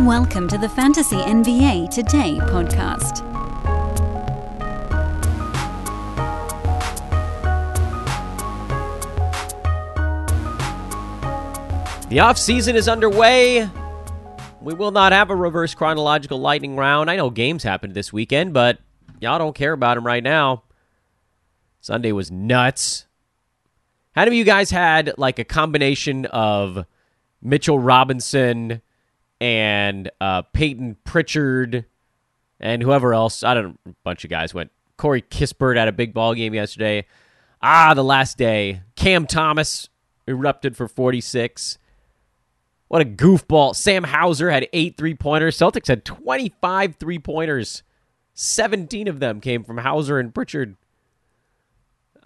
Welcome to the Fantasy NBA Today podcast. The offseason is underway. We will not have a reverse chronological lightning round. I know games happened this weekend, but y'all don't care about them right now. Sunday was nuts. How many of you guys had like a combination of Mitchell Robinson and uh, Payton Pritchard and whoever else? I don't know. A bunch of guys went. Corey Kispert had a big ball game yesterday. Ah, the last day. Cam Thomas erupted for 46. What a goofball. Sam Hauser had eight three pointers. Celtics had 25 three pointers. 17 of them came from Hauser and Pritchard.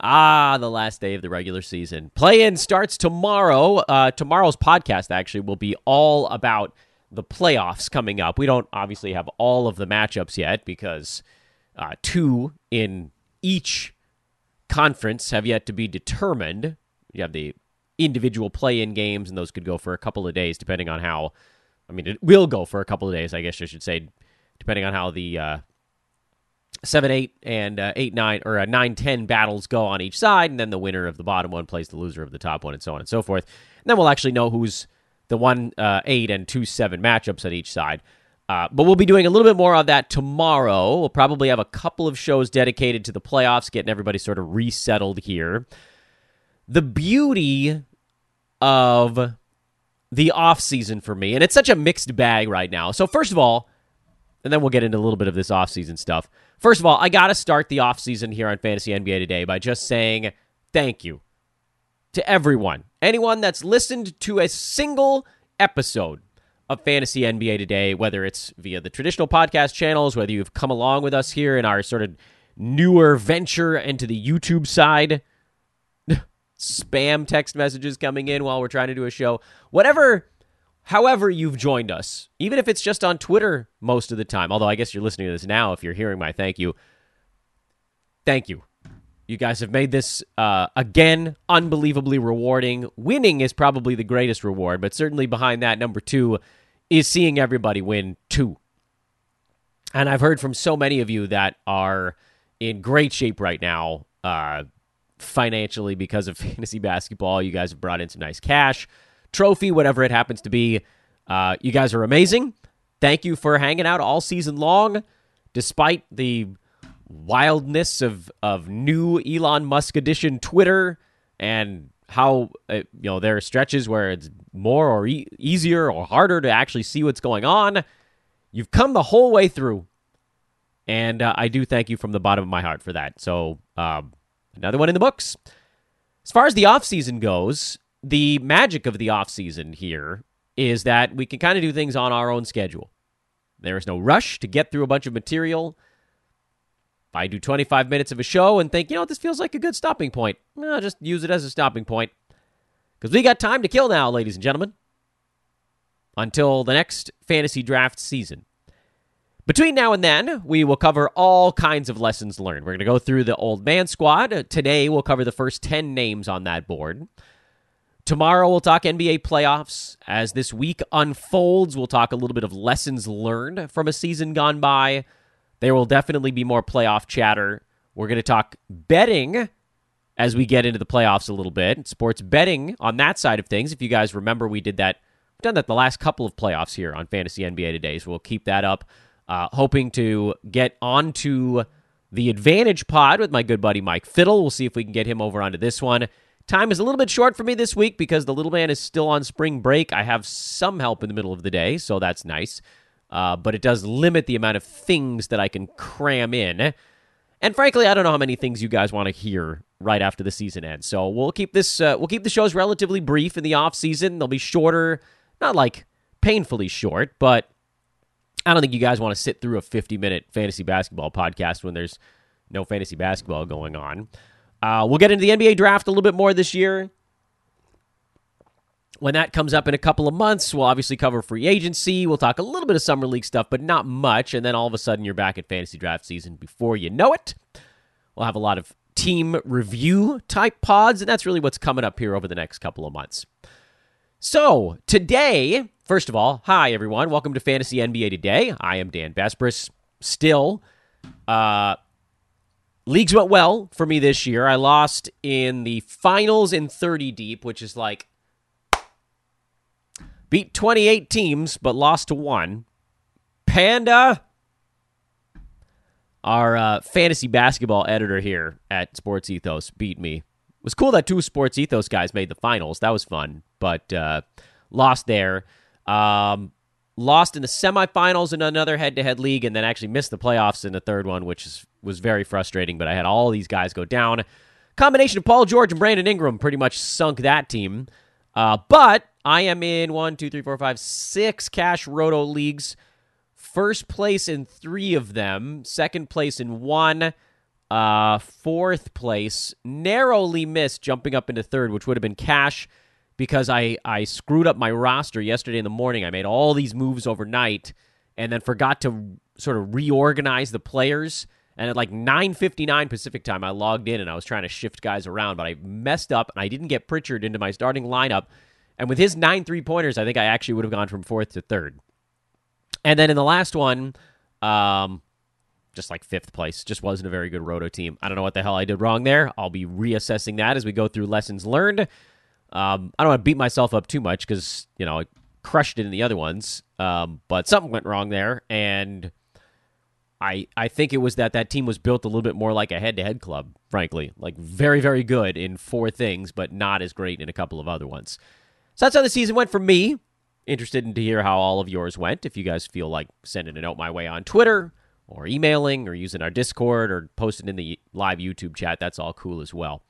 Ah, the last day of the regular season. Play in starts tomorrow. Uh, tomorrow's podcast actually will be all about the playoffs coming up. We don't obviously have all of the matchups yet because uh, two in each conference have yet to be determined. You have the individual play in games, and those could go for a couple of days, depending on how. I mean, it will go for a couple of days, I guess I should say, depending on how the uh, seven, eight, and uh, eight, nine, or uh, nine, ten battles go on each side, and then the winner of the bottom one plays the loser of the top one, and so on and so forth. And then we'll actually know who's the one, uh, eight, and two, seven matchups on each side. Uh, but we'll be doing a little bit more of that tomorrow. We'll probably have a couple of shows dedicated to the playoffs, getting everybody sort of resettled here. The beauty of the off season for me, and it's such a mixed bag right now. So first of all, and then we'll get into a little bit of this off season stuff. First of all, I got to start the off season here on Fantasy NBA today by just saying thank you to everyone, anyone that's listened to a single episode of Fantasy NBA today, whether it's via the traditional podcast channels, whether you've come along with us here in our sort of newer venture into the YouTube side spam text messages coming in while we're trying to do a show. Whatever, however, you've joined us, even if it's just on Twitter most of the time, although I guess you're listening to this now if you're hearing my thank you. Thank you. You guys have made this, uh, again, unbelievably rewarding. Winning is probably the greatest reward, but certainly behind that, number two is seeing everybody win too. And I've heard from so many of you that are in great shape right now. Uh, financially because of fantasy basketball. You guys have brought in some nice cash, trophy, whatever it happens to be. Uh, you guys are amazing. Thank you for hanging out all season long, despite the wildness of of new Elon Musk edition Twitter and how uh, you know there are stretches where it's more or e- easier or harder to actually see what's going on. You've come the whole way through, and uh, I do thank you from the bottom of my heart for that. So um, Another one in the books. As far as the offseason goes, the magic of the offseason here is that we can kind of do things on our own schedule. There is no rush to get through a bunch of material. If I do 25 minutes of a show and think, you know this feels like a good stopping point, eh, I'll just use it as a stopping point. Because we got time to kill now, ladies and gentlemen. Until the next fantasy draft season. Between now and then, we will cover all kinds of lessons learned. We're going to go through the old man squad. Today, we'll cover the first 10 names on that board. Tomorrow, we'll talk NBA playoffs. As this week unfolds, we'll talk a little bit of lessons learned from a season gone by. There will definitely be more playoff chatter. We're going to talk betting as we get into the playoffs a little bit. Sports betting on that side of things. If you guys remember, we did that. We've done that the last couple of playoffs here on Fantasy NBA today, so we'll keep that up. Uh, hoping to get onto the Advantage Pod with my good buddy Mike Fiddle. We'll see if we can get him over onto this one. Time is a little bit short for me this week because the little man is still on spring break. I have some help in the middle of the day, so that's nice. Uh, but it does limit the amount of things that I can cram in. And frankly, I don't know how many things you guys want to hear right after the season ends. So we'll keep this uh, we'll keep the shows relatively brief in the off season. They'll be shorter, not like painfully short, but I don't think you guys want to sit through a 50 minute fantasy basketball podcast when there's no fantasy basketball going on. Uh, we'll get into the NBA draft a little bit more this year. When that comes up in a couple of months, we'll obviously cover free agency. We'll talk a little bit of summer league stuff, but not much. And then all of a sudden, you're back at fantasy draft season before you know it. We'll have a lot of team review type pods, and that's really what's coming up here over the next couple of months. So, today, first of all, hi everyone. Welcome to Fantasy NBA Today. I am Dan Besbris. Still, uh, leagues went well for me this year. I lost in the finals in 30 deep, which is like beat 28 teams, but lost to one. Panda, our uh, fantasy basketball editor here at Sports Ethos, beat me. It was cool that two Sports Ethos guys made the finals. That was fun but uh, lost there. Um, lost in the semifinals in another head-to-head league, and then actually missed the playoffs in the third one, which is, was very frustrating. But I had all these guys go down. Combination of Paul George and Brandon Ingram pretty much sunk that team. Uh, but I am in one, two, three, four, five, six cash roto leagues. First place in three of them. Second place in one. Uh, fourth place narrowly missed jumping up into third, which would have been cash because I, I screwed up my roster yesterday in the morning. I made all these moves overnight and then forgot to sort of reorganize the players. And at like 9:59 Pacific time, I logged in and I was trying to shift guys around, but I messed up and I didn't get Pritchard into my starting lineup. And with his nine three pointers, I think I actually would have gone from fourth to third. And then in the last one, um, just like fifth place, just wasn't a very good roto team. I don't know what the hell I did wrong there. I'll be reassessing that as we go through lessons learned. Um, I don't want to beat myself up too much because you know I crushed it in the other ones, um, but something went wrong there, and I I think it was that that team was built a little bit more like a head-to-head club, frankly, like very very good in four things, but not as great in a couple of other ones. So that's how the season went for me. Interested in to hear how all of yours went. If you guys feel like sending a note my way on Twitter or emailing or using our Discord or posting in the live YouTube chat, that's all cool as well.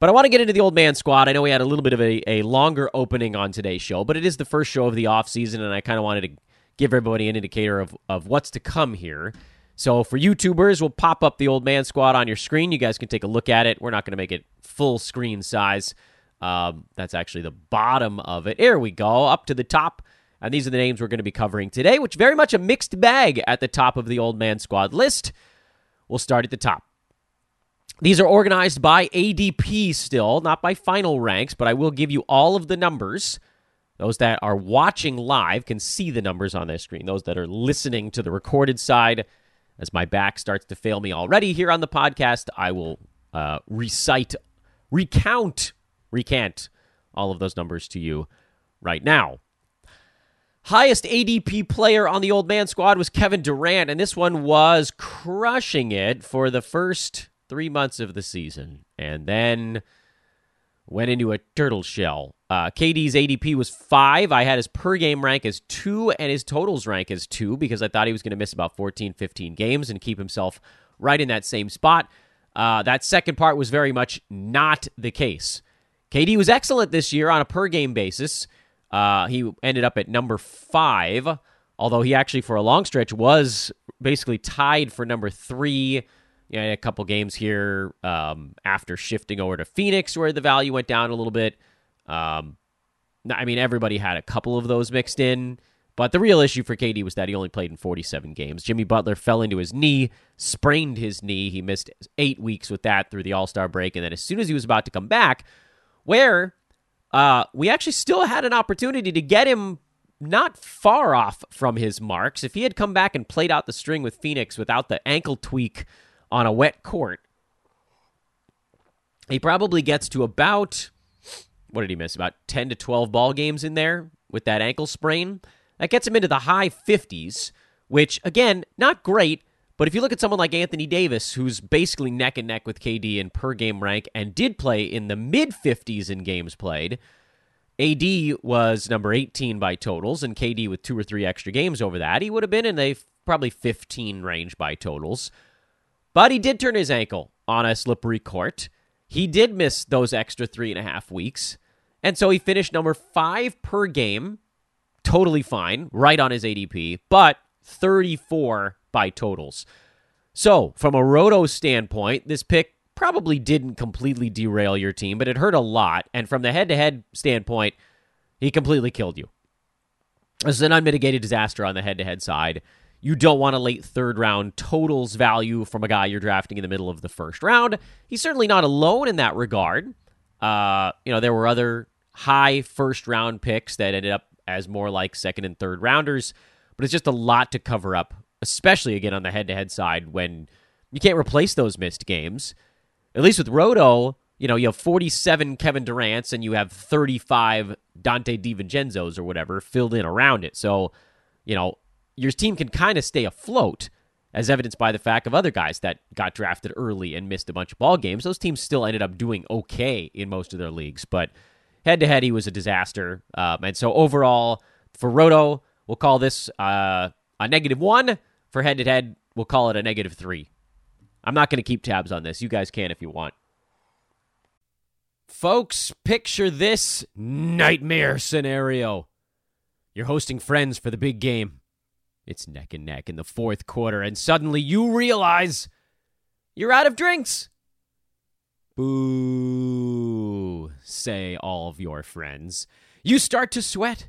But I want to get into the old man squad. I know we had a little bit of a, a longer opening on today's show, but it is the first show of the offseason, and I kind of wanted to give everybody an indicator of, of what's to come here. So for YouTubers, we'll pop up the old man squad on your screen. You guys can take a look at it. We're not going to make it full screen size. Um, that's actually the bottom of it. Here we go, up to the top. And these are the names we're going to be covering today, which very much a mixed bag at the top of the old man squad list. We'll start at the top. These are organized by ADP still, not by final ranks, but I will give you all of the numbers. Those that are watching live can see the numbers on their screen. Those that are listening to the recorded side, as my back starts to fail me already here on the podcast, I will uh, recite, recount, recant all of those numbers to you right now. Highest ADP player on the old man squad was Kevin Durant, and this one was crushing it for the first three months of the season, and then went into a turtle shell. Uh, KD's ADP was five. I had his per game rank as two and his totals rank as two because I thought he was going to miss about 14, 15 games and keep himself right in that same spot. Uh, that second part was very much not the case. KD was excellent this year on a per game basis. Uh, he ended up at number five, although he actually, for a long stretch, was basically tied for number three you know, a couple games here um, after shifting over to Phoenix where the value went down a little bit. Um, I mean, everybody had a couple of those mixed in, but the real issue for KD was that he only played in 47 games. Jimmy Butler fell into his knee, sprained his knee. He missed eight weeks with that through the All Star break, and then as soon as he was about to come back, where uh, we actually still had an opportunity to get him not far off from his marks. If he had come back and played out the string with Phoenix without the ankle tweak on a wet court, he probably gets to about what did he miss? About 10 to 12 ball games in there with that ankle sprain. That gets him into the high 50s, which again, not great, but if you look at someone like Anthony Davis, who's basically neck and neck with KD in per game rank and did play in the mid 50s in games played, AD was number 18 by totals, and KD with two or three extra games over that, he would have been in a probably 15 range by totals. But he did turn his ankle on a slippery court. He did miss those extra three and a half weeks. And so he finished number five per game. Totally fine, right on his ADP, but 34 by totals. So, from a roto standpoint, this pick probably didn't completely derail your team, but it hurt a lot. And from the head to head standpoint, he completely killed you. This is an unmitigated disaster on the head to head side you don't want a late third round totals value from a guy you're drafting in the middle of the first round. He's certainly not alone in that regard. Uh, you know, there were other high first round picks that ended up as more like second and third rounders, but it's just a lot to cover up, especially again on the head to head side when you can't replace those missed games. At least with Roto, you know, you have 47 Kevin Durant's and you have 35 Donte DiVincenzo's or whatever filled in around it. So, you know, your team can kind of stay afloat, as evidenced by the fact of other guys that got drafted early and missed a bunch of ball games. Those teams still ended up doing okay in most of their leagues, but head to head, he was a disaster. Um, and so overall, for Roto, we'll call this uh, a negative one. For head to head, we'll call it a negative three. I'm not going to keep tabs on this. You guys can if you want. Folks, picture this nightmare scenario. You're hosting friends for the big game. It's neck and neck in the fourth quarter, and suddenly you realize you're out of drinks. Boo, say all of your friends. You start to sweat.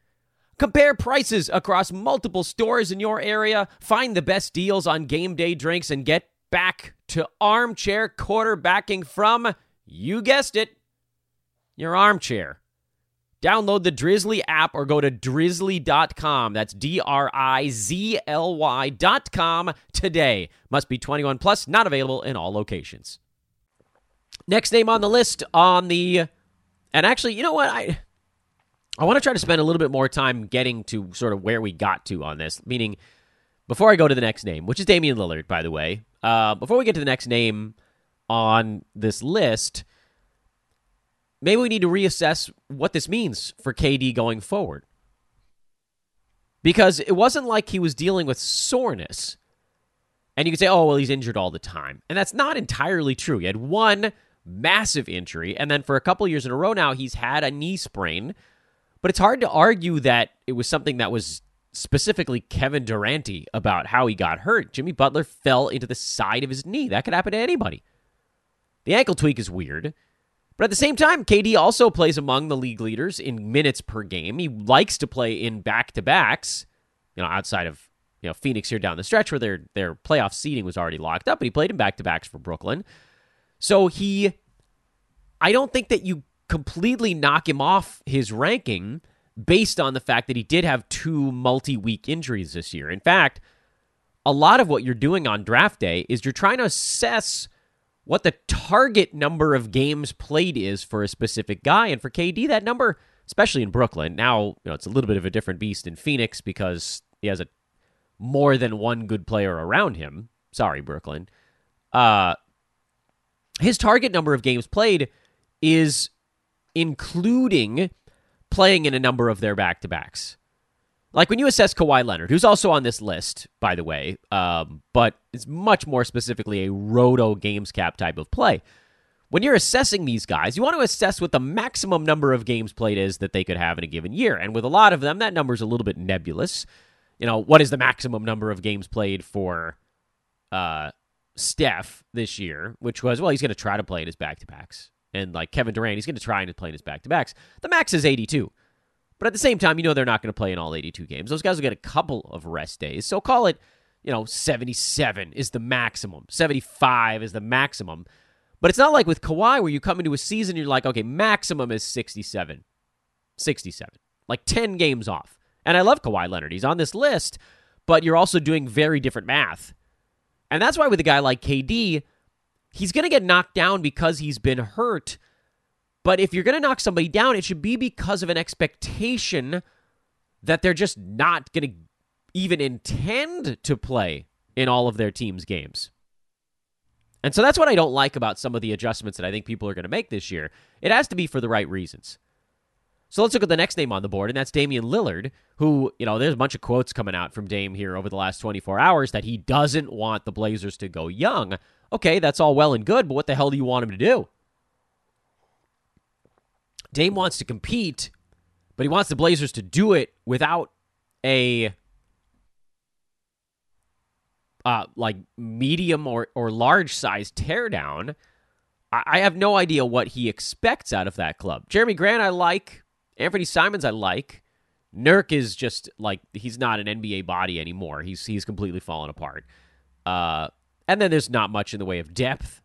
Compare prices across multiple stores in your area, find the best deals on game day drinks, and get back to armchair quarterbacking from, you guessed it, your armchair. Download the Drizly app or go to drizly.com. That's D R I Z L Y.com today. Must be 21 plus, not available in all locations. Next name on the list on the. And actually, you know what? I. I want to try to spend a little bit more time getting to sort of where we got to on this, meaning before I go to the next name, which is Damian Lillard, by the way. Uh, before we get to the next name on this list, maybe we need to reassess what this means for KD going forward. Because it wasn't like he was dealing with soreness. And you could say, oh, well, he's injured all the time. And that's not entirely true. He had one massive injury, and then for a couple years in a row now, he's had a knee sprain. But it's hard to argue that it was something that was specifically Kevin Duranty about how he got hurt. Jimmy Butler fell into the side of his knee. That could happen to anybody. The ankle tweak is weird. But at the same time, KD also plays among the league leaders in minutes per game. He likes to play in back to backs, you know, outside of you know Phoenix here down the stretch where their their playoff seeding was already locked up, but he played in back to backs for Brooklyn. So he, I don't think that you completely knock him off his ranking based on the fact that he did have two multi week injuries this year. In fact, a lot of what you're doing on draft day is you're trying to assess what the target number of games played is for a specific guy. And for KD, that number, especially in Brooklyn, now you know it's a little bit of a different beast in Phoenix because he has a more than one good player around him. Sorry, Brooklyn. Uh, his target number of games played is including playing in a number of their back to backs. Like when you assess Kawhi Leonard, who's also on this list, by the way, um, but it's much more specifically a roto games cap type of play. When you're assessing these guys, you want to assess what the maximum number of games played is that they could have in a given year. And with a lot of them, that number is a little bit nebulous. You know, what is the maximum number of games played for uh, Steph this year? Which was, well, he's going to try to play in his back to backs. And like Kevin Durant, he's going to try and play in his back to backs. The max is 82. But at the same time, you know they're not going to play in all 82 games. Those guys will get a couple of rest days. So call it, you know, 77 is the maximum. 75 is the maximum. But it's not like with Kawhi where you come into a season you're like, okay, maximum is 67. 67. Like 10 games off. And I love Kawhi Leonard. He's on this list, but you're also doing very different math. And that's why with a guy like KD, he's going to get knocked down because he's been hurt but if you're going to knock somebody down, it should be because of an expectation that they're just not going to even intend to play in all of their team's games. And so that's what I don't like about some of the adjustments that I think people are going to make this year. It has to be for the right reasons. So let's look at the next name on the board, and that's Damian Lillard, who, you know, there's a bunch of quotes coming out from Dame here over the last 24 hours that he doesn't want the Blazers to go young. Okay, that's all well and good, but what the hell do you want him to do? Dame wants to compete, but he wants the Blazers to do it without a uh, like medium or, or large size teardown, I, I have no idea what he expects out of that club. Jerami Grant, I like. Anfernee Simons, I like. Nurk is just like he's not an NBA body anymore. He's he's completely fallen apart. Uh, and then there's not much in the way of depth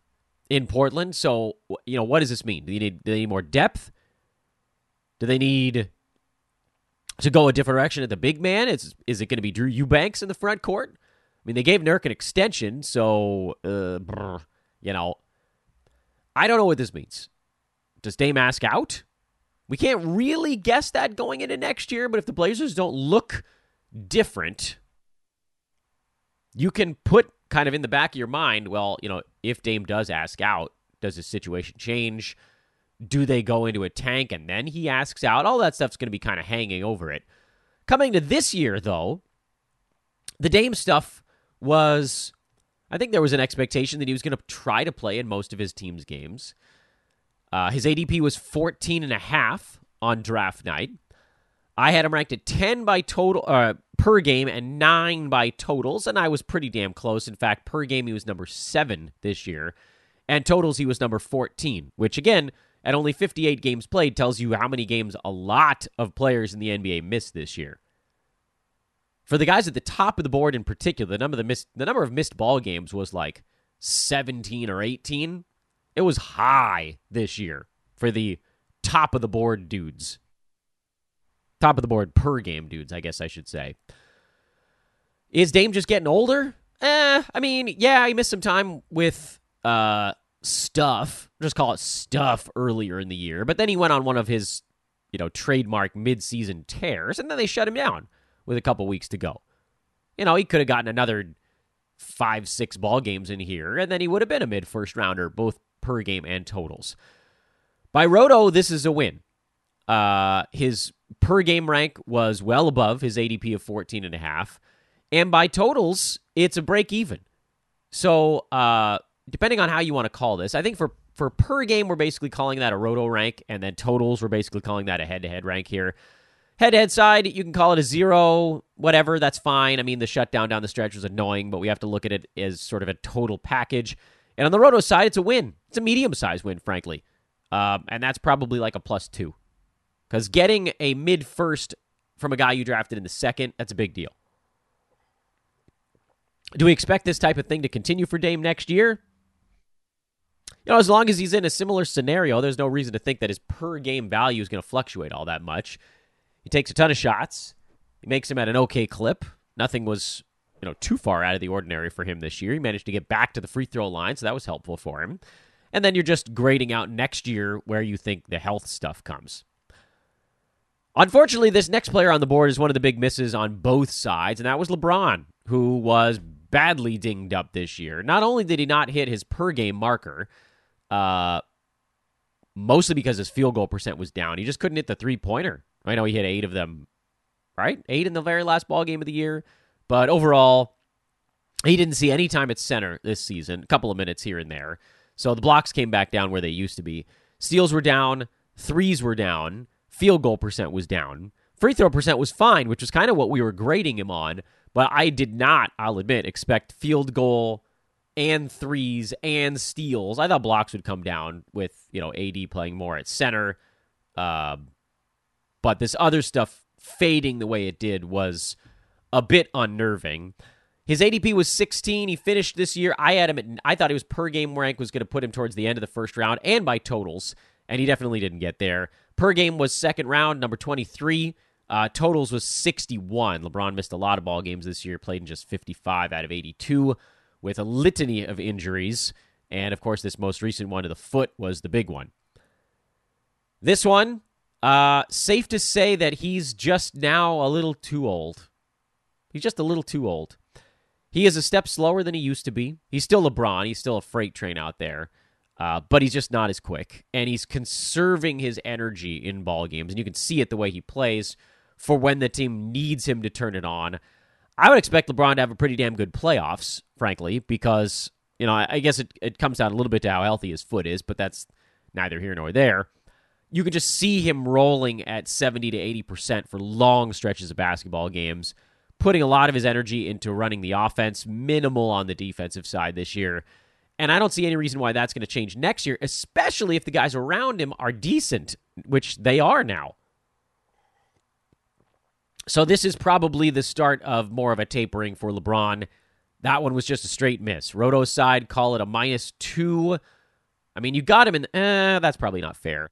in Portland. So you know, what does this mean? Do they need do they need more depth? Do they need to go a different direction at the big man? Is is it going to be Drew Eubanks in the front court? I mean, they gave Nurk an extension, so uh, brr, you know, I don't know what this means. Does Dame ask out? We can't really guess that going into next year, but if the Blazers don't look different, you can put kind of in the back of your mind, well, you know, if Dame does ask out, does his situation change? Do they go into a tank and then he asks out? All that stuff's going to be kind of hanging over it. Coming to this year, though, the Dame stuff was, I think there was an expectation that he was going to try to play in most of his team's games. Uh, his ADP was 14 and a half on draft night. I had him ranked at 10 by total uh, per game and 9 by totals, and I was pretty damn close. In fact, per game he was number 7 this year, and totals he was number 14, which again, at only 58 games played tells you how many games a lot of players in the NBA missed this year. For the guys at the top of the board in particular, the number of the missed the number of missed ball games was like 17 or 18. It was high this year for the top of the board dudes. Top of the board per game dudes, I guess I should say. Is Dame just getting older? Eh, I mean, yeah, he missed some time with uh stuff. Just call it stuff earlier in the year, but then he went on one of his, you know, trademark mid-season tears and then they shut him down with a couple weeks to go. You know, he could have gotten another 5 6 ball games in here and then he would have been a mid first rounder both per game and totals. By Roto, this is a win. Uh, his per game rank was well above his ADP of 14 and a half. And by totals, it's a break even. So, uh, depending on how you want to call this, I think for, for per game, we're basically calling that a roto rank. And then totals, we're basically calling that a head to head rank here. Head to head side, you can call it a zero, whatever, that's fine. I mean, the shutdown down the stretch was annoying, but we have to look at it as sort of a total package. And on the roto side, it's a win. It's a medium sized win, frankly. Um, and that's probably like a plus two. Because getting a mid first from a guy you drafted in the second, that's a big deal. Do we expect this type of thing to continue for Dame next year? You know, as long as he's in a similar scenario, there's no reason to think that his per game value is going to fluctuate all that much. He takes a ton of shots. He makes them at an okay clip. Nothing was, you know, too far out of the ordinary for him this year. He managed to get back to the free throw line, so that was helpful for him. And then you're just grading out next year where you think the health stuff comes. Unfortunately, this next player on the board is one of the big misses on both sides, and that was LeBron, who was badly dinged up this year. Not only did he not hit his per game marker, uh, mostly because his field goal percent was down, he just couldn't hit the three pointer. I know he hit eight of them, right? Eight in the very last ball game of the year, but overall, he didn't see any time at center this season. A couple of minutes here and there, so the blocks came back down where they used to be. Steals were down, threes were down. Field goal percent was down. Free throw percent was fine, which was kind of what we were grading him on. But I did not, I'll admit, expect field goal and threes and steals. I thought blocks would come down with you know AD playing more at center. Uh, but this other stuff fading the way it did was a bit unnerving. His ADP was 16. He finished this year. I had him at, I thought he was per game rank was going to put him towards the end of the first round and by totals, and he definitely didn't get there. Per game was second round, number 23. Uh, totals was 61. LeBron missed a lot of ball games this year, played in just 55 out of 82 with a litany of injuries. And of course, this most recent one to the foot was the big one. This one, uh, safe to say that he's just now a little too old. He's just a little too old. He is a step slower than he used to be. He's still LeBron. He's still a freight train out there. Uh, but he's just not as quick, and he's conserving his energy in ball games, and you can see it the way he plays for when the team needs him to turn it on. I would expect LeBron to have a pretty damn good playoffs, frankly, because you know I guess it, it comes down a little bit to how healthy his foot is, but that's neither here nor there. You can just see him rolling at seventy to eighty percent for long stretches of basketball games, putting a lot of his energy into running the offense, minimal on the defensive side this year. And I don't see any reason why that's going to change next year, especially if the guys around him are decent, which they are now. So this is probably the start of more of a tapering for LeBron. That one was just a straight miss. Roto's side, call it a minus two. I mean, you got him in. Eh, that's probably not fair.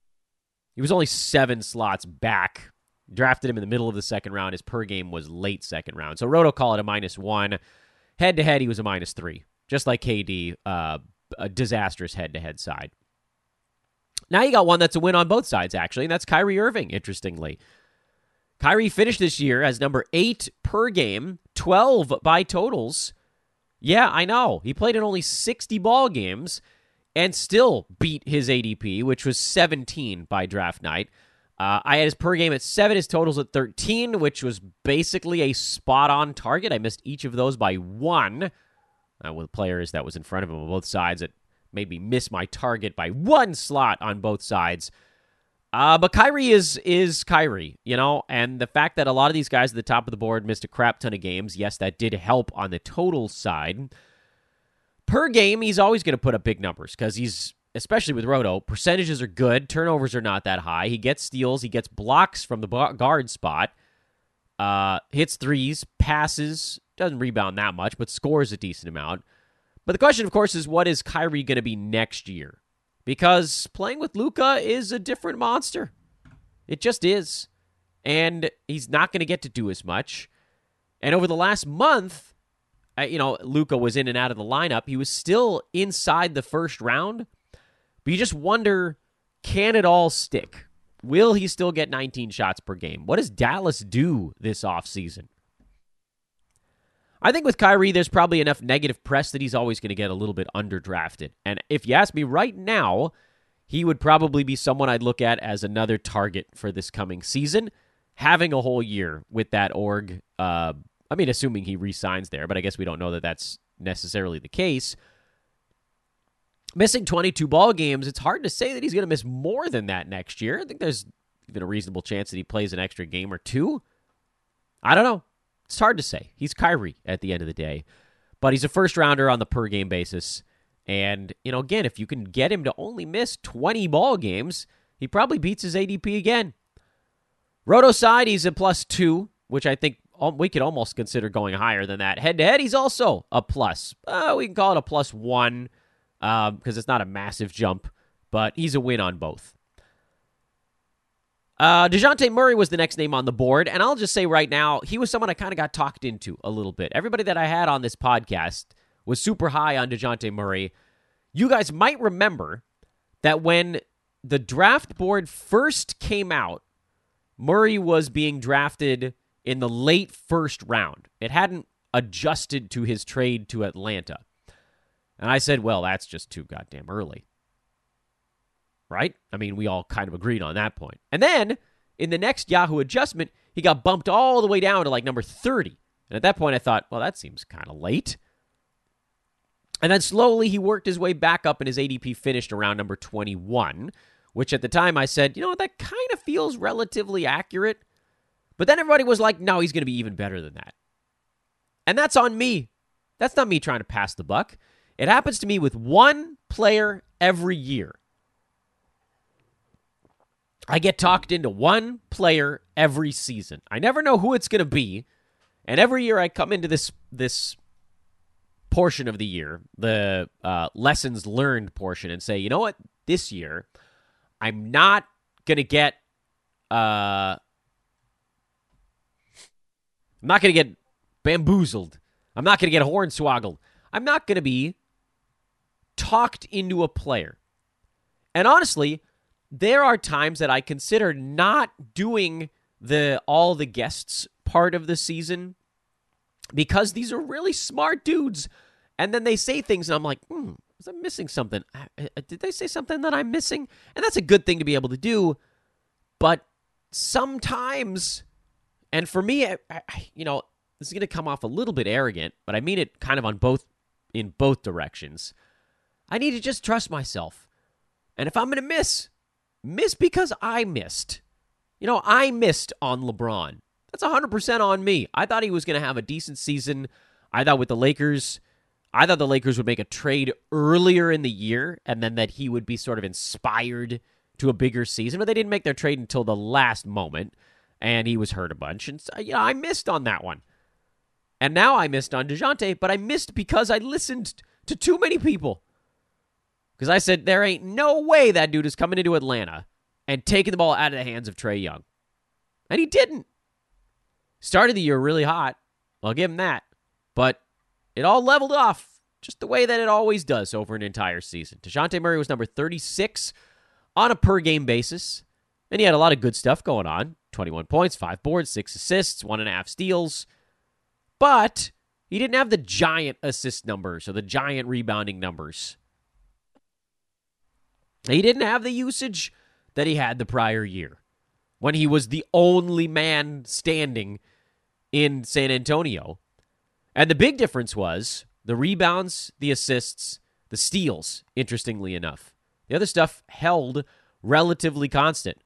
He was only seven slots back. Drafted him in the middle of the second round. His per game was late second round. So Roto call it a minus one. Head to head, he was a minus three, just like KD. Uh, a disastrous head to head side. Now you got one that's a win on both sides, actually, and that's Kyrie Irving, interestingly. Kyrie finished this year as number eight per game, 12 by totals. Yeah, I know. He played in only 60 ball games and still beat his ADP, which was 17 by draft night. Uh, I had his per game at seven, his totals at 13, which was basically a spot on target. I missed each of those by one uh, with players that was in front of him on both sides. It made me miss my target by one slot on both sides. Uh, but Kyrie is is Kyrie, you know, and the fact that a lot of these guys at the top of the board missed a crap ton of games, yes, that did help on the total side. Per game, he's always going to put up big numbers because he's, especially with Roto, percentages are good, turnovers are not that high. He gets steals, he gets blocks from the guard spot, uh, hits threes, passes, doesn't rebound that much, but scores a decent amount. But the question, of course, is what is Kyrie going to be next year? because playing with Luka is a different monster. It just is. And he's not going to get to do as much. And over the last month, uh, you know, Luka was in and out of the lineup. He was still inside the first round. But you just wonder can it all stick? Will he still get 19 shots per game? What does Dallas do this offseason? I think with Kyrie, there's probably enough negative press that he's always going to get a little bit underdrafted. And if you ask me right now, he would probably be someone I'd look at as another target for this coming season. Having a whole year with that org, uh, I mean, assuming he resigns there, but I guess we don't know that that's necessarily the case. Missing 22 ball games, it's hard to say that he's going to miss more than that next year. I think there's even a reasonable chance that he plays an extra game or two. I don't know. It's hard to say. He's Kyrie at the end of the day, but he's a first rounder on the per game basis. And, you know, again, if you can get him to only miss 20 ball games, he probably beats his ADP again. Roto side, he's a plus two, which I think we could almost consider going higher than that. Head to head, he's also a plus. Uh, we can call it a plus one because um, it's not a massive jump, but he's a win on both. Uh, DeJounte Murray was the next name on the board, and I'll just say right now, he was someone I kind of got talked into a little bit. Everybody that I had on this podcast was super high on DeJounte Murray. You guys might remember that when the draft board first came out, Murray was being drafted in the late first round. It hadn't adjusted to his trade to Atlanta. And I said, well, that's just too goddamn early right? I mean, we all kind of agreed on that point. And then in the next Yahoo adjustment, he got bumped all the way down to like number 30. And at that point, I thought, well, that seems kind of late. And then slowly he worked his way back up, and his ADP finished around number 21, which at the time I said, you know that kind of feels relatively accurate. But then everybody was like, no, he's going to be even better than that. And that's on me. That's not me trying to pass the buck. It happens to me with one player every year. I get talked into one player every season. I never know who it's going to be, and every year I come into this this portion of the year, the uh, lessons learned portion, and say, you know what, this year I'm not going to get. Uh, I'm not going to get bamboozled. I'm not going to get hornswoggled. I'm not going to be talked into a player. And honestly, there are times that I consider not doing the all the guests part of the season because these are really smart dudes. And then they say things, and I'm like, hmm, was I missing something? Did they say something that I'm missing? And that's a good thing to be able to do. But sometimes, and for me, I, I, you know, this is going to come off a little bit arrogant, but I mean it kind of on both in both directions. I need to just trust myself. And if I'm going to miss, Miss because I missed. You know, I missed on LeBron. That's 100% on me. I thought he was going to have a decent season. I thought with the Lakers, I thought the Lakers would make a trade earlier in the year and then that he would be sort of inspired to a bigger season, but they didn't make their trade until the last moment and he was hurt a bunch. And so, you know, I missed on that one. And now I missed on DeJounte, but I missed because I listened to too many people. Because I said, there ain't no way that dude is coming into Atlanta and taking the ball out of the hands of Trae Young. And he didn't. Started the year really hot. I'll give him that. But it all leveled off just the way that it always does over an entire season. DeJounte Murray was number 36 on a per game basis. And he had a lot of good stuff going on 21 points, five boards, six assists, one and a half steals. But he didn't have the giant assist numbers or the giant rebounding numbers. He didn't have the usage that he had the prior year when he was the only man standing in San Antonio. And the big difference was the rebounds, the assists, the steals, interestingly enough. The other stuff held relatively constant.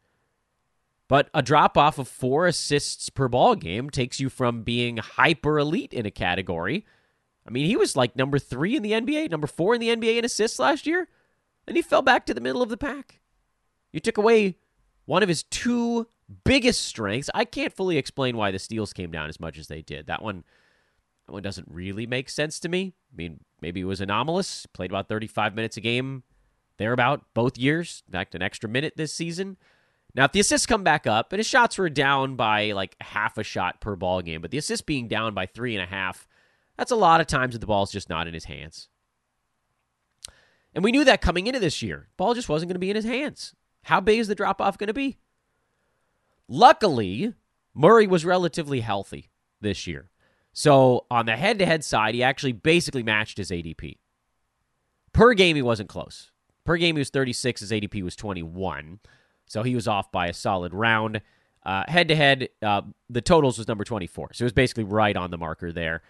But a drop off of four assists per ball game takes you from being hyper elite in a category. I mean, he was like number three in the NBA, number four in the NBA in assists last year, and he fell back to the middle of the pack. You took away one of his two biggest strengths. I can't fully explain why the steals came down as much as they did. That one, that one doesn't really make sense to me. I mean, maybe it was anomalous. Played about 35 minutes a game, thereabout both years. In fact, an extra minute this season. Now, if the assists come back up, and his shots were down by like half a shot per ball game, but the assists being down by three and a half, that's a lot of times that the ball's just not in his hands. And we knew that coming into this year. Ball just wasn't going to be in his hands. How big is the drop off going to be? Luckily, Murray was relatively healthy this year. So on the head to head side, he actually basically matched his ADP. Per game, he wasn't close. Per game, he was 36. His ADP was 21. So he was off by a solid round. Head to head, the totals was number 24. So it was basically right on the marker there.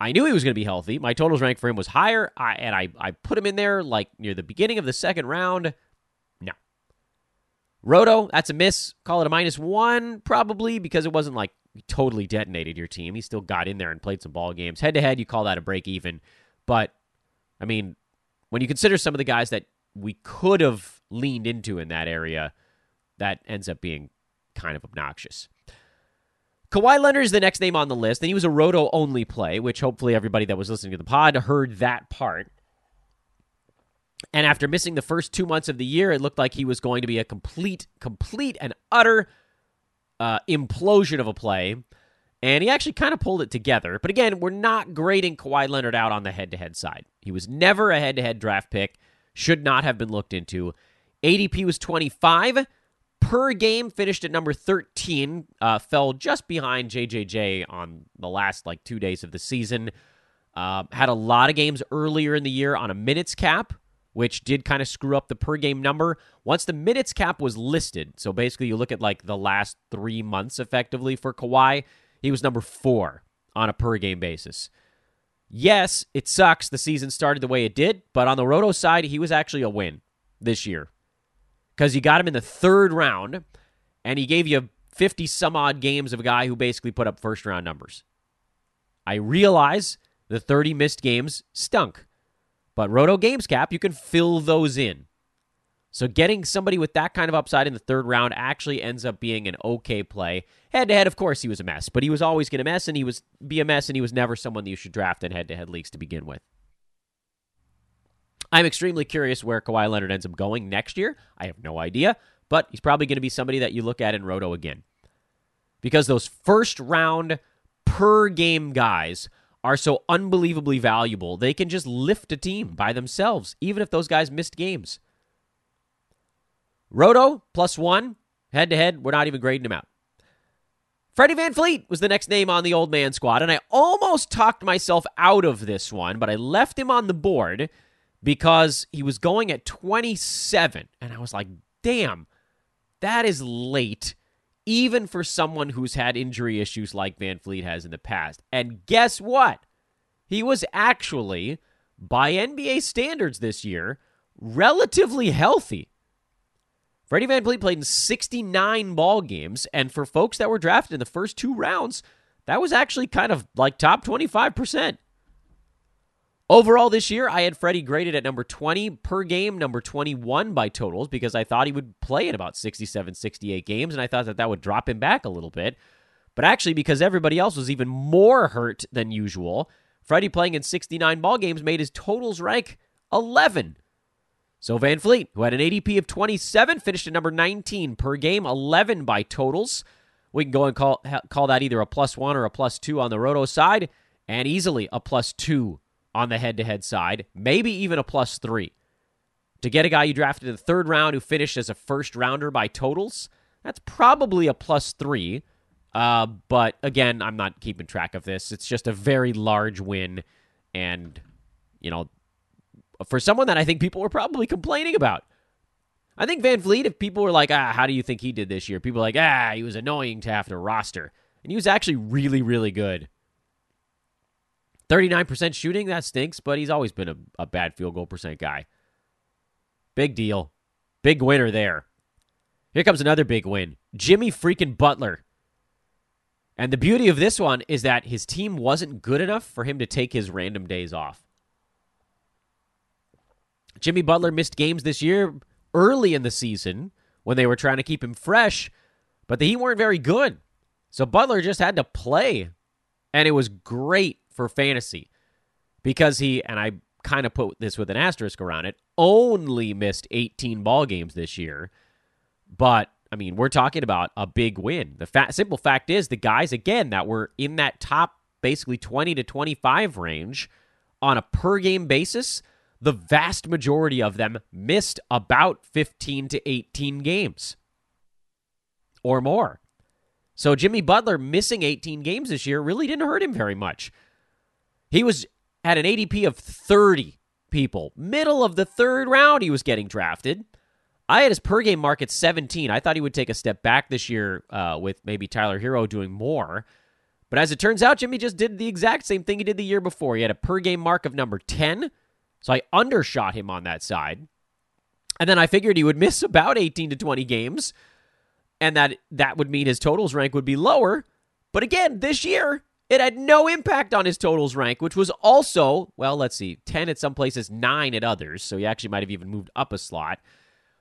I knew he was going to be healthy. My totals rank for him was higher, I, and I, I put him in there like near the beginning of the second round. No. Roto, that's a miss. Call it a minus one, probably, because it wasn't like totally detonated your team. He still got in there and played some ball games. Head to head, you call that a break even. But, I mean, when you consider some of the guys that we could have leaned into in that area, that ends up being kind of obnoxious. Kawhi Leonard is the next name on the list, and he was a roto only play, which hopefully everybody that was listening to the pod heard that part. And after missing the first two months of the year, it looked like he was going to be a complete, complete, and utter uh, implosion of a play. And he actually kind of pulled it together. But again, we're not grading Kawhi Leonard out on the head to head side. He was never a head to head draft pick, should not have been looked into. ADP was 25 per game finished at number 13 uh, fell just behind jjj on the last like two days of the season. Uh, had a lot of games earlier in the year on a minutes cap which did kind of screw up the per game number. Once the minutes cap was listed so basically you look at like the last three months effectively for Kawhi he was number four on a per game basis. Yes it sucks the season started the way it did but on the roto side he was actually a win this year because you got him in the third round and he gave you 50 some odd games of a guy who basically put up first round numbers. I realize the 30 missed games stunk, but Roto Games Cap, you can fill those in. So getting somebody with that kind of upside in the third round actually ends up being an okay play. Head to head, of course, he was a mess, but he was always going to mess, and he was be a mess, and he was never someone that you should draft in head to head leagues to begin with. I'm extremely curious where Kawhi Leonard ends up going next year. I have no idea, but he's probably going to be somebody that you look at in Roto again. Because those first round per game guys are so unbelievably valuable. They can just lift a team by themselves, even if those guys missed games. Roto, plus one, head to head, we're not even grading him out. Freddie VanVleet was the next name on the old man squad, and I almost talked myself out of this one, but I left him on the board because he was going at 27. And I was like, damn, that is late, even for someone who's had injury issues like VanVleet has in the past. And guess what? He was actually, by NBA standards this year, relatively healthy. Freddie VanVleet played in 69 ball games, and for folks that were drafted in the first two rounds, that was actually kind of like top 25%. Overall this year, I had Freddie graded at number 20 per game, number 21 by totals, because I thought he would play in about 67, 68 games, and I thought that that would drop him back a little bit. But actually, because everybody else was even more hurt than usual, Freddie playing in 69 ball games made his totals rank 11. So VanVleet, who had an ADP of 27, finished at number 19 per game, 11 by totals. We can go and call call that either a plus one or a plus two on the roto side, and easily a plus two on the head to head side, maybe even a plus three. To get a guy you drafted in the third round who finished as a first rounder by totals, that's probably a plus three. Uh, but again, I'm not keeping track of this. It's just a very large win. And, you know, for someone that I think people were probably complaining about. I think VanVleet, if people were like, ah, how do you think he did this year? People like, ah, he was annoying to have to roster. And he was actually really, really good. 39% shooting, that stinks, but he's always been a, a bad field goal percent guy. Big deal. Big winner there. Here comes another big win Jimmy freaking Butler. And the beauty of this one is that his team wasn't good enough for him to take his random days off. Jimmy Butler missed games this year early in the season when they were trying to keep him fresh, but he weren't very good. So Butler just had to play. And it was great for fantasy because he, and I kind of put this with an asterisk around it, only missed 18 ball games this year. But I mean, we're talking about a big win. The fa- simple fact is, the guys, again, that were in that top basically 20 to 25 range on a per game basis, the vast majority of them missed about 15 to 18 games or more. So Jimmy Butler missing 18 games this year really didn't hurt him very much. He was at an ADP of 30 people. Middle of the third round, he was getting drafted. I had his per game mark at 17. I thought he would take a step back this year uh, with maybe Tyler Herro doing more. But as it turns out, Jimmy just did the exact same thing he did the year before. He had a per game mark of number 10. So I undershot him on that side. And then I figured he would miss about 18 to 20 games. And that that would mean his totals rank would be lower. But again, this year, it had no impact on his totals rank, which was also, well, let's see, 10 at some places, 9 at others. So he actually might have even moved up a slot.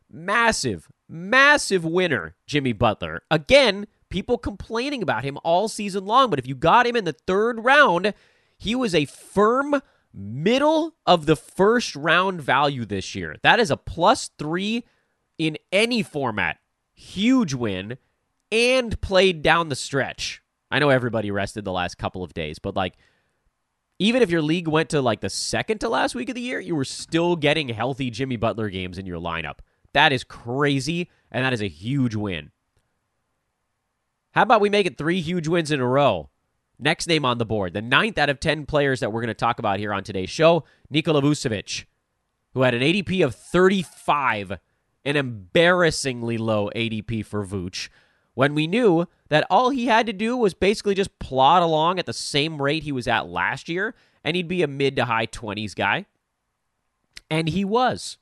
Massive, massive winner, Jimmy Butler. Again, people complaining about him all season long, but if you got him in the third round, he was a firm middle of the first round value this year. That is a plus three in any format. Huge win and played down the stretch. I know everybody rested the last couple of days, but like, even if your league went to like the second to last week of the year, you were still getting healthy Jimmy Butler games in your lineup. That is crazy, and that is a huge win. How about we make it three huge wins in a row? Next name on the board, the ninth out of 10 players that we're going to talk about here on today's show, Nikola Vucevic, who had an ADP of 35, an embarrassingly low ADP for Vooch, when we knew that all he had to do was basically just plod along at the same rate he was at last year, and he'd be a mid to high 20s guy. And he was.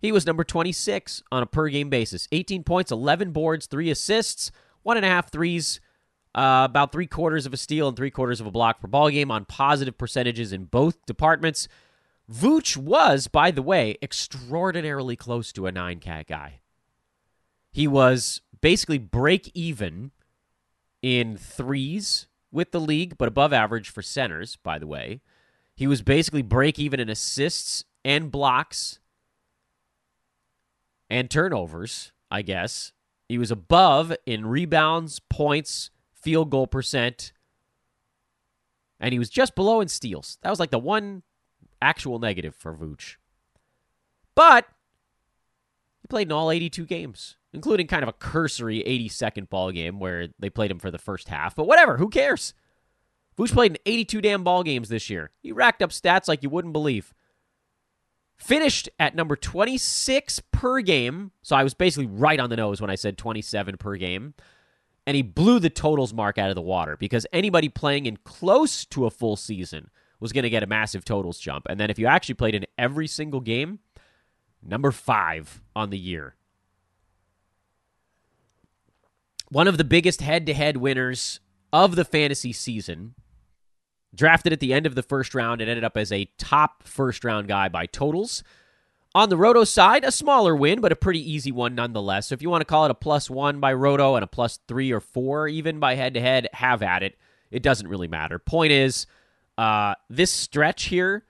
He was number 26 on a per game basis 18 points, 11 boards, three assists, one and a half threes, uh, about three quarters of a steal and three quarters of a block per ball game on positive percentages in both departments. Vooch was, by the way, extraordinarily close to a nine cat guy. He was basically break even in threes with the league, but above average for centers, by the way. He was basically break even in assists and blocks and turnovers, I guess. He was above in rebounds, points, field goal percent, and he was just below in steals. That was like the one actual negative for Vooch. But he played in all 82 games, including kind of a cursory 82nd ball game where they played him for the first half. But whatever, who cares? Vooch played in 82 damn ball games this year. He racked up stats like you wouldn't believe. Finished at number 26 per game. So I was basically right on the nose when I said 27 per game. And he blew the totals mark out of the water because anybody playing in close to a full season was going to get a massive totals jump. And then if you actually played in every single game, number five on the year. One of the biggest head to head winners of the fantasy season. Drafted at the end of the first round and ended up as a top first round guy by totals. On the Roto side, a smaller win, but a pretty easy one nonetheless. So if you want to call it a plus one by Roto and a plus three or four even by head to head, have at it. It doesn't really matter. Point is, uh, this stretch here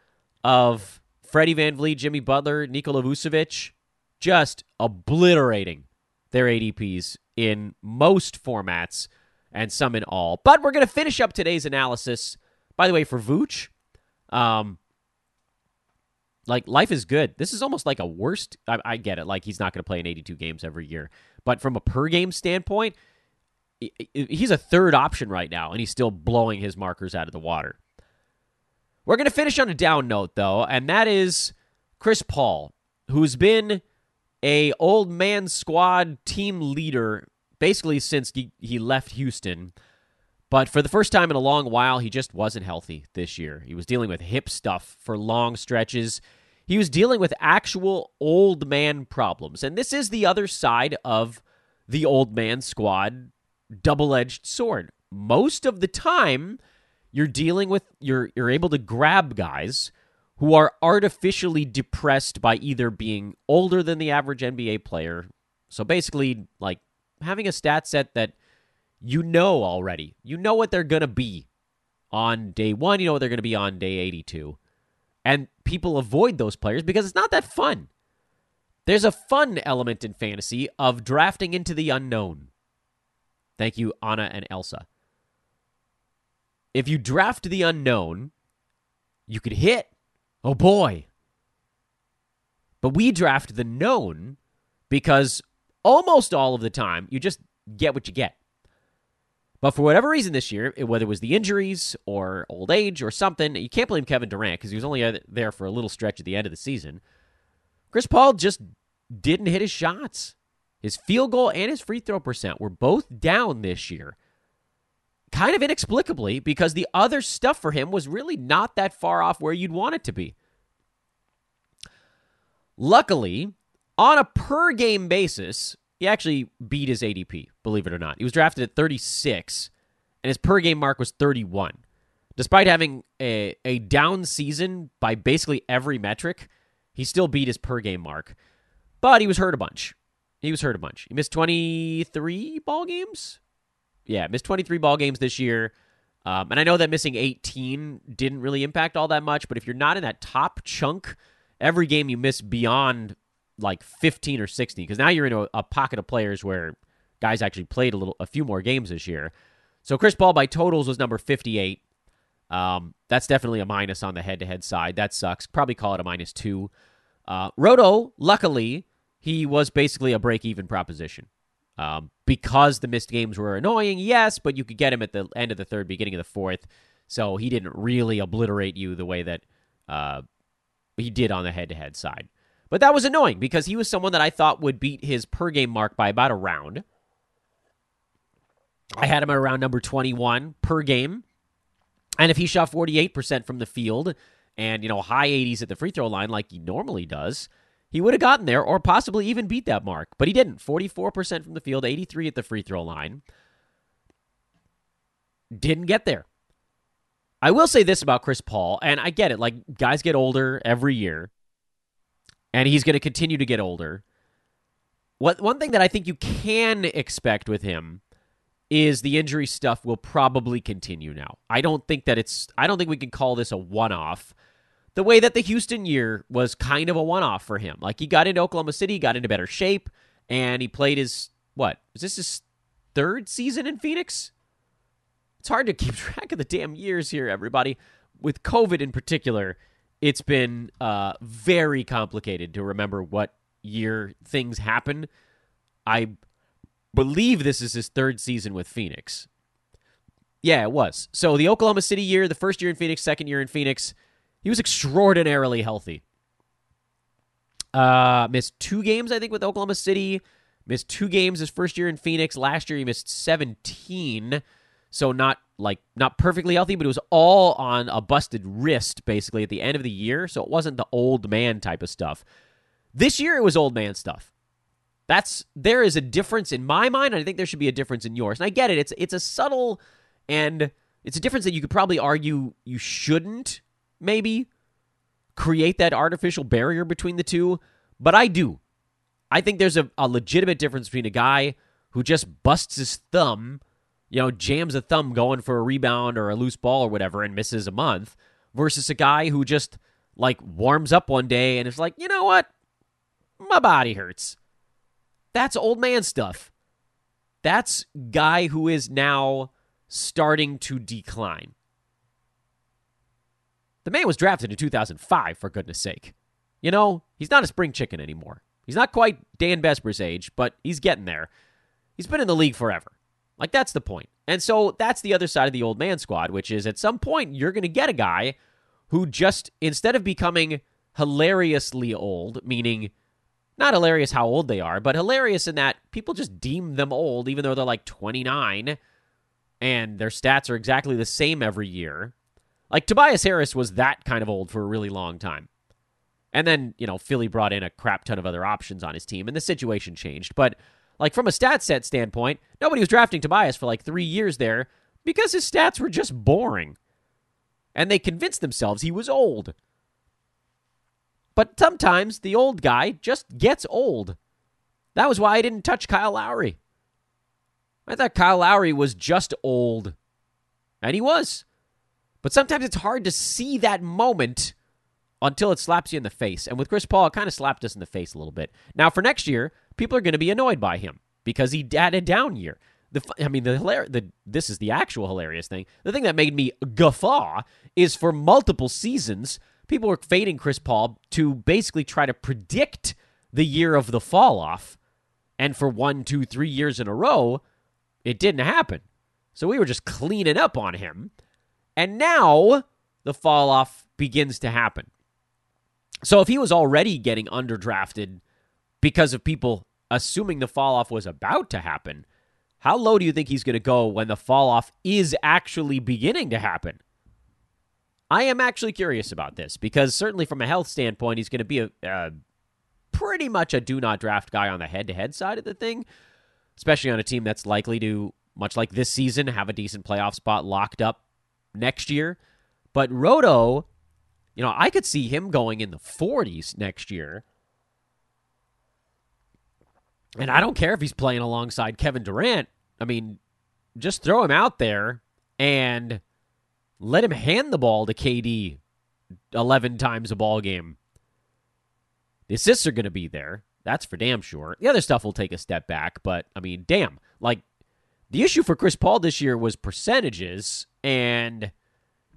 of Freddie VanVleet, Jimmy Butler, Nikola Vucevic, just obliterating their ADPs in most formats and some in all. But we're going to finish up today's analysis. By the way, for Vooch, um, like life is good. This is almost like a worst. I, I get it. Like he's not going to play in 82 games every year, but from a per game standpoint, he's a third option right now, and he's still blowing his markers out of the water. We're going to finish on a down note though, and that is Chris Paul, who's been a old man squad team leader basically since he, he left Houston. But for the first time in a long while, he just wasn't healthy this year. He was dealing with hip stuff for long stretches. He was dealing with actual old man problems. And this is the other side of the old man squad double edged sword. Most of the time, you're dealing with, you're, you're able to grab guys who are artificially depressed by either being older than the average NBA player. So basically, like having a stat set that you know already. You know what they're going to be on day one. You know what they're going to be on day 82. And people avoid those players because it's not that fun. There's a fun element in fantasy of drafting into the unknown. Thank you, Anna and Elsa. If you draft the unknown, you could hit. Oh boy. But we draft the known because almost all of the time you just get what you get. But for whatever reason this year, whether it was the injuries or old age or something, you can't blame Kevin Durant because he was only uh, there for a little stretch at the end of the season. Chris Paul just didn't hit his shots. His field goal and his free throw percent were both down this year. Kind of inexplicably, because the other stuff for him was really not that far off where you'd want it to be. Luckily, on a per game basis, he actually beat his ADP, believe it or not. He was drafted at 36, and his per game mark was 31. Despite having a, a down season by basically every metric, he still beat his per game mark. But he was hurt a bunch. He was hurt a bunch. He missed 23 ball games? Yeah, missed 23 ball games this year. Um, and I know that missing 18 didn't really impact all that much, but if you're not in that top chunk, every game you miss beyond like 15 or 16 because now you're in a, a, pocket of players where guys actually played a little a few more games this year. So Chris Paul by totals was number 58. Um, that's definitely a minus on the head-to-head side. That sucks. Probably call it a minus two. Uh, Roto, luckily, he was basically a break-even proposition. Um, because the missed games were annoying, yes, but you could get him at the end of the third, beginning of the fourth. So he didn't really obliterate you the way that uh, he did on the head-to-head side. But that was annoying because he was someone that I thought would beat his per game mark by about a round. I had him at around number 21 per game. And if he shot 48% from the field and, you know, high 80s at the free throw line like he normally does, he would have gotten there or possibly even beat that mark. But he didn't. 44% from the field, 83 at the free throw line. Didn't get there. I will say this about Chris Paul, and I get it. Like, guys get older every year and he's going to continue to get older. What one thing that I think you can expect with him is the injury stuff will probably continue now. I don't think that it's I don't think we can call this a one-off. The way that the Houston year was kind of a one-off for him. Like he got into Oklahoma City, got into better shape, and he played his what? Is this his third season in Phoenix? It's hard to keep track of the damn years here, everybody. With COVID in particular, it's been uh, very complicated to remember what year things happen. I believe this is his third season with Phoenix. Yeah, it was. So the Oklahoma City year, the first year in Phoenix, second year in Phoenix, he was extraordinarily healthy. Uh, missed two games, I think, with Oklahoma City. Missed two games his first year in Phoenix. Last year he missed 17. So not like not perfectly healthy, but it was all on a busted wrist basically at the end of the year. So it wasn't the old man type of stuff. This year it was old man stuff. That's there is a difference in my mind, and I think there should be a difference in yours. And I get it. It's it's a subtle and it's a difference that you could probably argue you shouldn't maybe create that artificial barrier between the two, but I do. I think there's a, a legitimate difference between a guy who just busts his thumb, you know, jams a thumb going for a rebound or a loose ball or whatever and misses a month versus a guy who just like warms up one day and is like, you know what? My body hurts. That's old man stuff. That's guy who is now starting to decline. The man was drafted in 2005, for goodness sake. You know, he's not a spring chicken anymore. He's not quite Dan Besbris' age, but he's getting there. He's been in the league forever. Like, that's the point. And so that's the other side of the old man squad, which is at some point you're going to get a guy who just, instead of becoming hilariously old, meaning not hilarious how old they are, but hilarious in that people just deem them old, even though they're like 29 and their stats are exactly the same every year. Like Tobias Harris was that kind of old for a really long time. And then, you know, Philly brought in a crap ton of other options on his team, and the situation changed. But, like, from a stat set standpoint, nobody was drafting Tobias for like three years there because his stats were just boring. And they convinced themselves he was old. But sometimes the old guy just gets old. That was why I didn't touch Kyle Lowry. I thought Kyle Lowry was just old. And he was. But sometimes it's hard to see that moment until it slaps you in the face. And with Chris Paul, it kind of slapped us in the face a little bit. Now, for next year, people are going to be annoyed by him because he had a down year. The, I mean, the, the this is the actual hilarious thing. The thing that made me guffaw is for multiple seasons, people were fading Chris Paul to basically try to predict the year of the fall off. And for one, two, three years in a row, it didn't happen. So we were just cleaning up on him. And now the fall off begins to happen. So if he was already getting underdrafted because of people assuming the fall off was about to happen, how low do you think he's going to go when the fall off is actually beginning to happen? I am actually curious about this because certainly from a health standpoint, he's going to be a, pretty much a do not draft guy on the head to head side of the thing, especially on a team that's likely to, much like this season, have a decent playoff spot locked up next year. But Roto you know, I could see him going in the 40s next year. And I don't care if he's playing alongside Kevin Durant. I mean, just throw him out there and let him hand the ball to KD 11 times a ball game. The assists are going to be there. That's for damn sure. The other stuff will take a step back, but I mean, damn. Like, the issue for Chris Paul this year was percentages, and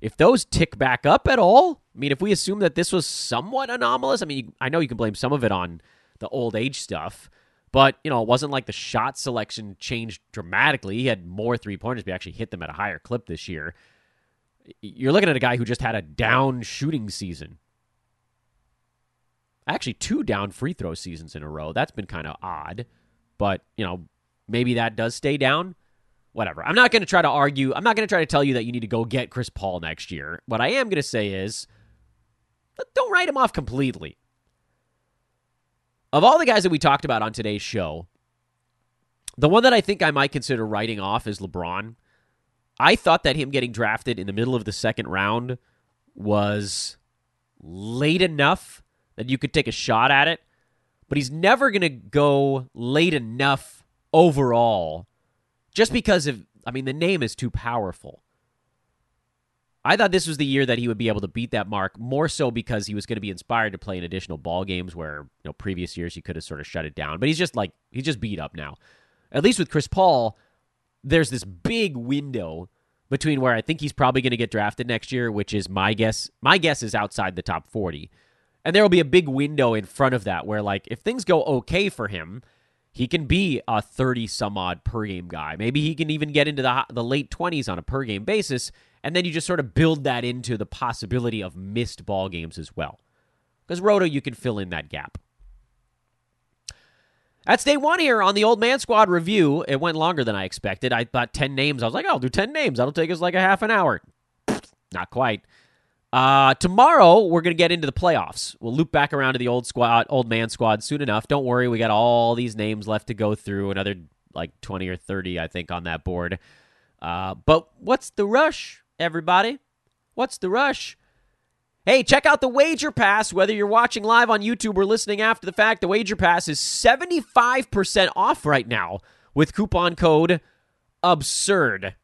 if those tick back up at all, I mean, if we assume that this was somewhat anomalous, I mean, I know you can blame some of it on the old age stuff, but, you know, it wasn't like the shot selection changed dramatically. He had more three pointers, but he actually hit them at a higher clip this year. You're looking at a guy who just had a down shooting season. Actually, two down free throw seasons in a row. That's been kind of odd, but, you know, maybe that does stay down whatever. I'm not going to try to argue. I'm not going to try to tell you that you need to go get Chris Paul next year. What I am going to say is don't write him off completely. Of all the guys that we talked about on today's show, the one that I think I might consider writing off is LeBron. I thought that him getting drafted in the middle of the second round was late enough that you could take a shot at it, but he's never going to go late enough overall just because of, I mean, the name is too powerful. I thought this was the year that he would be able to beat that mark, more so because he was going to be inspired to play in additional ball games where, you know, previous years he could have sort of shut it down. But he's just like, he's just beat up now. At least with Chris Paul, there's this big window between where I think he's probably going to get drafted next year, which is my guess. My guess is outside the top 40. And there will be a big window in front of that where, like, if things go okay for him, he can be a 30 some odd per game guy. Maybe he can even get into the, the late 20s on a per game basis. And then you just sort of build that into the possibility of missed ball games as well. Because Roto, you can fill in that gap. That's day one here on the Old Man Squad review. It went longer than I expected. I thought 10 names. I was like, oh, I'll do 10 names. That'll take us like a half an hour. Not quite. Uh, tomorrow we're gonna get into the playoffs. We'll loop back around to the old squad, old man squad soon enough. Don't worry, we got all these names left to go through. Another like twenty or thirty, I think, on that board. Uh, but what's the rush, everybody? What's the rush? Hey, check out the Wager Pass. Whether you're watching live on YouTube or listening after the fact, the Wager Pass is 75% off right now with coupon code ABSURD.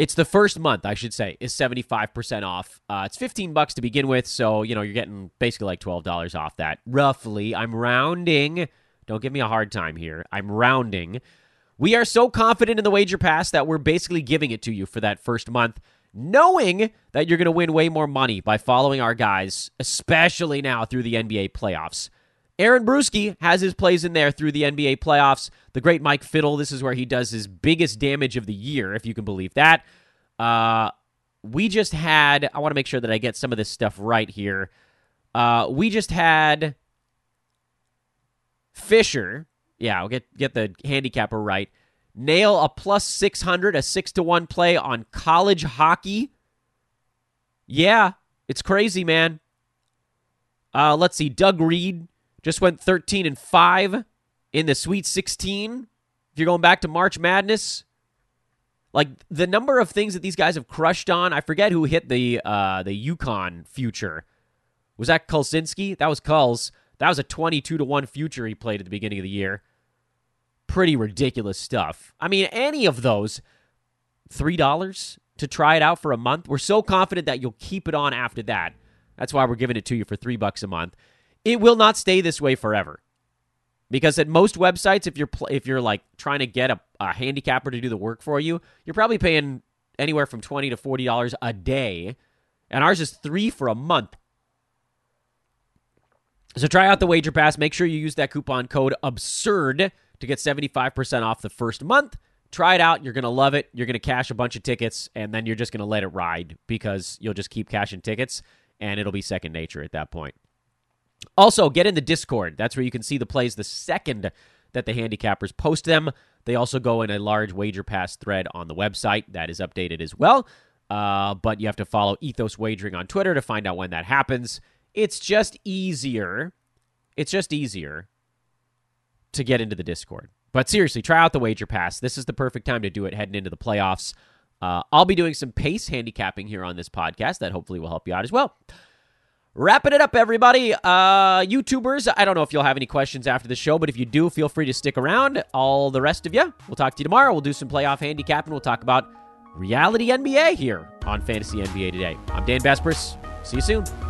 It's the first month, I should say, is 75% off. Uh, it's 15 bucks to begin with, so, you know, you're getting basically like $12 off that. Roughly. I'm rounding. Don't give me a hard time here. I'm rounding. We are so confident in the Wager Pass that we're basically giving it to you for that first month, knowing that you're going to win way more money by following our guys, especially now through the NBA playoffs. Aaron Bruski has his plays in there through the NBA playoffs. The great Mike Fiddle, this is where he does his biggest damage of the year, if you can believe that. Uh, we just had, I want to make sure that I get some of this stuff right here. Uh, we just had Fisher, yeah, I'll get, get the handicapper right, nail a plus 600, a 6 to 1 play on college hockey. Yeah, it's crazy, man. Uh, let's see, Doug Reed just went 13 and 5 in the Sweet 16. If you're going back to March Madness, like the number of things that these guys have crushed on, I forget who hit the uh the UConn future. Was that Kulsinski? That was Kulls. That was a 22 to 1 future he played at the beginning of the year. Pretty ridiculous stuff. I mean, any of those $3 to try it out for a month. We're so confident that you'll keep it on after that. That's why we're giving it to you for 3 bucks a month. It will not stay this way forever. Because at most websites, if you're pl- if you're like trying to get a, a handicapper to do the work for you, you're probably paying anywhere from twenty to forty dollars a day, and ours is three for a month. So try out the Wager Pass. Make sure you use that coupon code ABSURD to get seventy five percent off the first month. Try it out. You're gonna love it. You're gonna cash a bunch of tickets, and then you're just gonna let it ride because you'll just keep cashing tickets, and it'll be second nature at that point. Also, get in the Discord. That's where you can see the plays the second that the handicappers post them. They also go in a large wager pass thread on the website that is updated as well. Uh, but you have to follow Ethos Wagering on Twitter to find out when that happens. It's just easier. It's just easier to get into the Discord. But seriously, try out the wager pass. This is the perfect time to do it heading into the playoffs. Uh, I'll be doing some pace handicapping here on this podcast that hopefully will help you out as well. Wrapping it up, everybody. Uh, YouTubers, I don't know if you'll have any questions after the show, but if you do, feel free to stick around. All the rest of you, we'll talk to you tomorrow. We'll do some playoff handicap and we'll talk about reality NBA here on Fantasy NBA Today. I'm Dan Besbris. See you soon.